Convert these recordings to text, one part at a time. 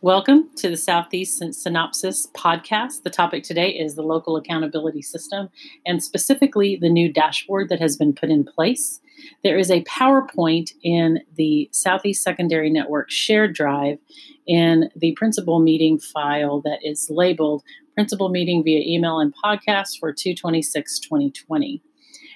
Welcome to the Southeast Synopsis podcast. The topic today is the local accountability system and specifically the new dashboard that has been put in place. There is a PowerPoint in the Southeast Secondary Network shared drive in the principal meeting file that is labeled principal meeting via email and podcast for 226 2020.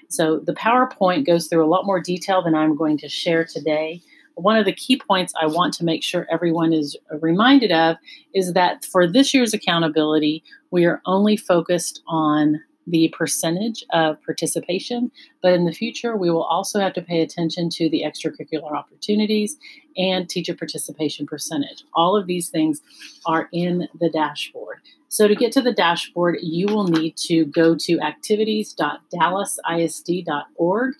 So the PowerPoint goes through a lot more detail than I'm going to share today one of the key points I want to make sure everyone is reminded of is that for this year's accountability, we are only focused on the percentage of participation, but in the future, we will also have to pay attention to the extracurricular opportunities and teacher participation percentage. All of these things are in the dashboard. So to get to the dashboard, you will need to go to activities.dallasisd.org.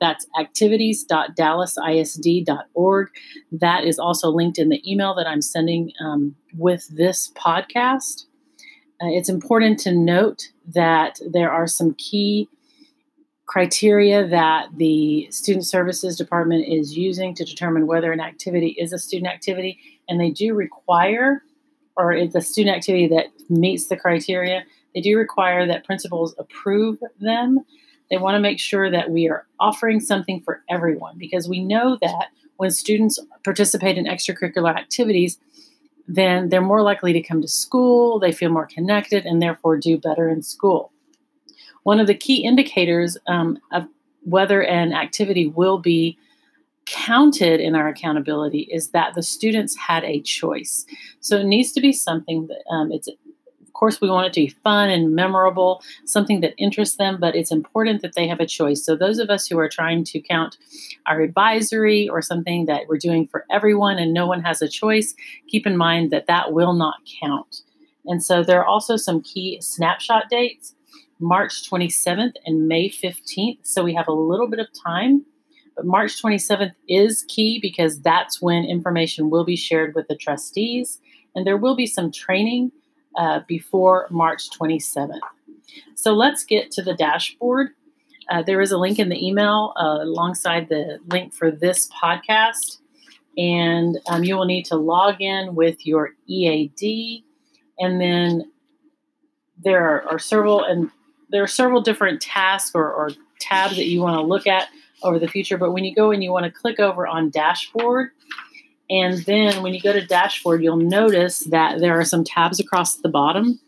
That's activities.dallasisd.org. That is also linked in the email that I'm sending um, with this podcast. Uh, it's important to note that there are some key criteria that the Student Services Department is using to determine whether an activity is a student activity, and they do require or it's a student activity that meets the criteria, they do require that principals approve them. They want to make sure that we are offering something for everyone because we know that when students participate in extracurricular activities, then they're more likely to come to school, they feel more connected, and therefore do better in school. One of the key indicators um, of whether an activity will be counted in our accountability is that the students had a choice. So it needs to be something that um, it's of course, we want it to be fun and memorable, something that interests them, but it's important that they have a choice. So, those of us who are trying to count our advisory or something that we're doing for everyone and no one has a choice, keep in mind that that will not count. And so, there are also some key snapshot dates March 27th and May 15th. So, we have a little bit of time but March 27th is key because that's when information will be shared with the trustees, and there will be some training uh, before March 27th. So let's get to the dashboard. Uh, there is a link in the email uh, alongside the link for this podcast, and um, you will need to log in with your EAD, and then there are, are several and there are several different tasks or, or tabs that you want to look at over the future. But when you go and you want to click over on dashboard, and then when you go to dashboard, you'll notice that there are some tabs across the bottom.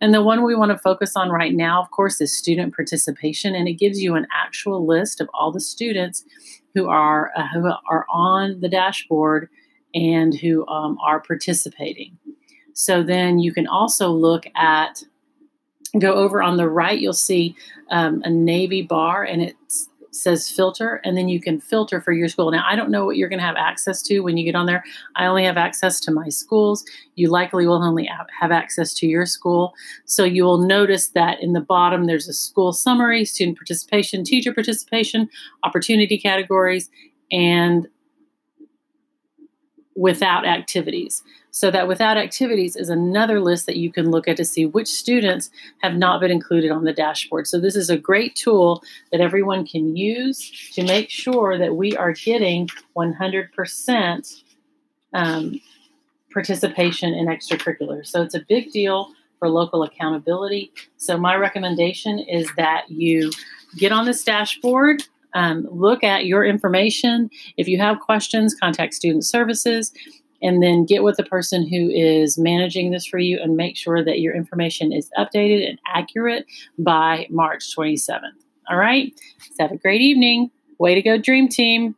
And the one we want to focus on right now, of course, is student participation. And it gives you an actual list of all the students who are, uh, who are on the dashboard and who um, are participating. So then you can also look at, go over on the right, you'll see um, a navy bar and it's says filter, and then you can filter for your school. Now, I don't know what you're going to have access to when you get on there. I only have access to my schools. You likely will only have access to your school. So you will notice that in the bottom, there's a school summary, student participation, teacher participation, opportunity categories, and without activities. So that without activities is another list that you can look at to see which students have not been included on the dashboard. So this is a great tool that everyone can use to make sure that we are getting 100% um, participation in extracurriculars. So it's a big deal for local accountability. So my recommendation is that you get on this dashboard, um, look at your information. If you have questions, contact Student Services and then get with the person who is managing this for you and make sure that your information is updated and accurate by March 27th. All right. So have a great evening. Way to go, Dream Team.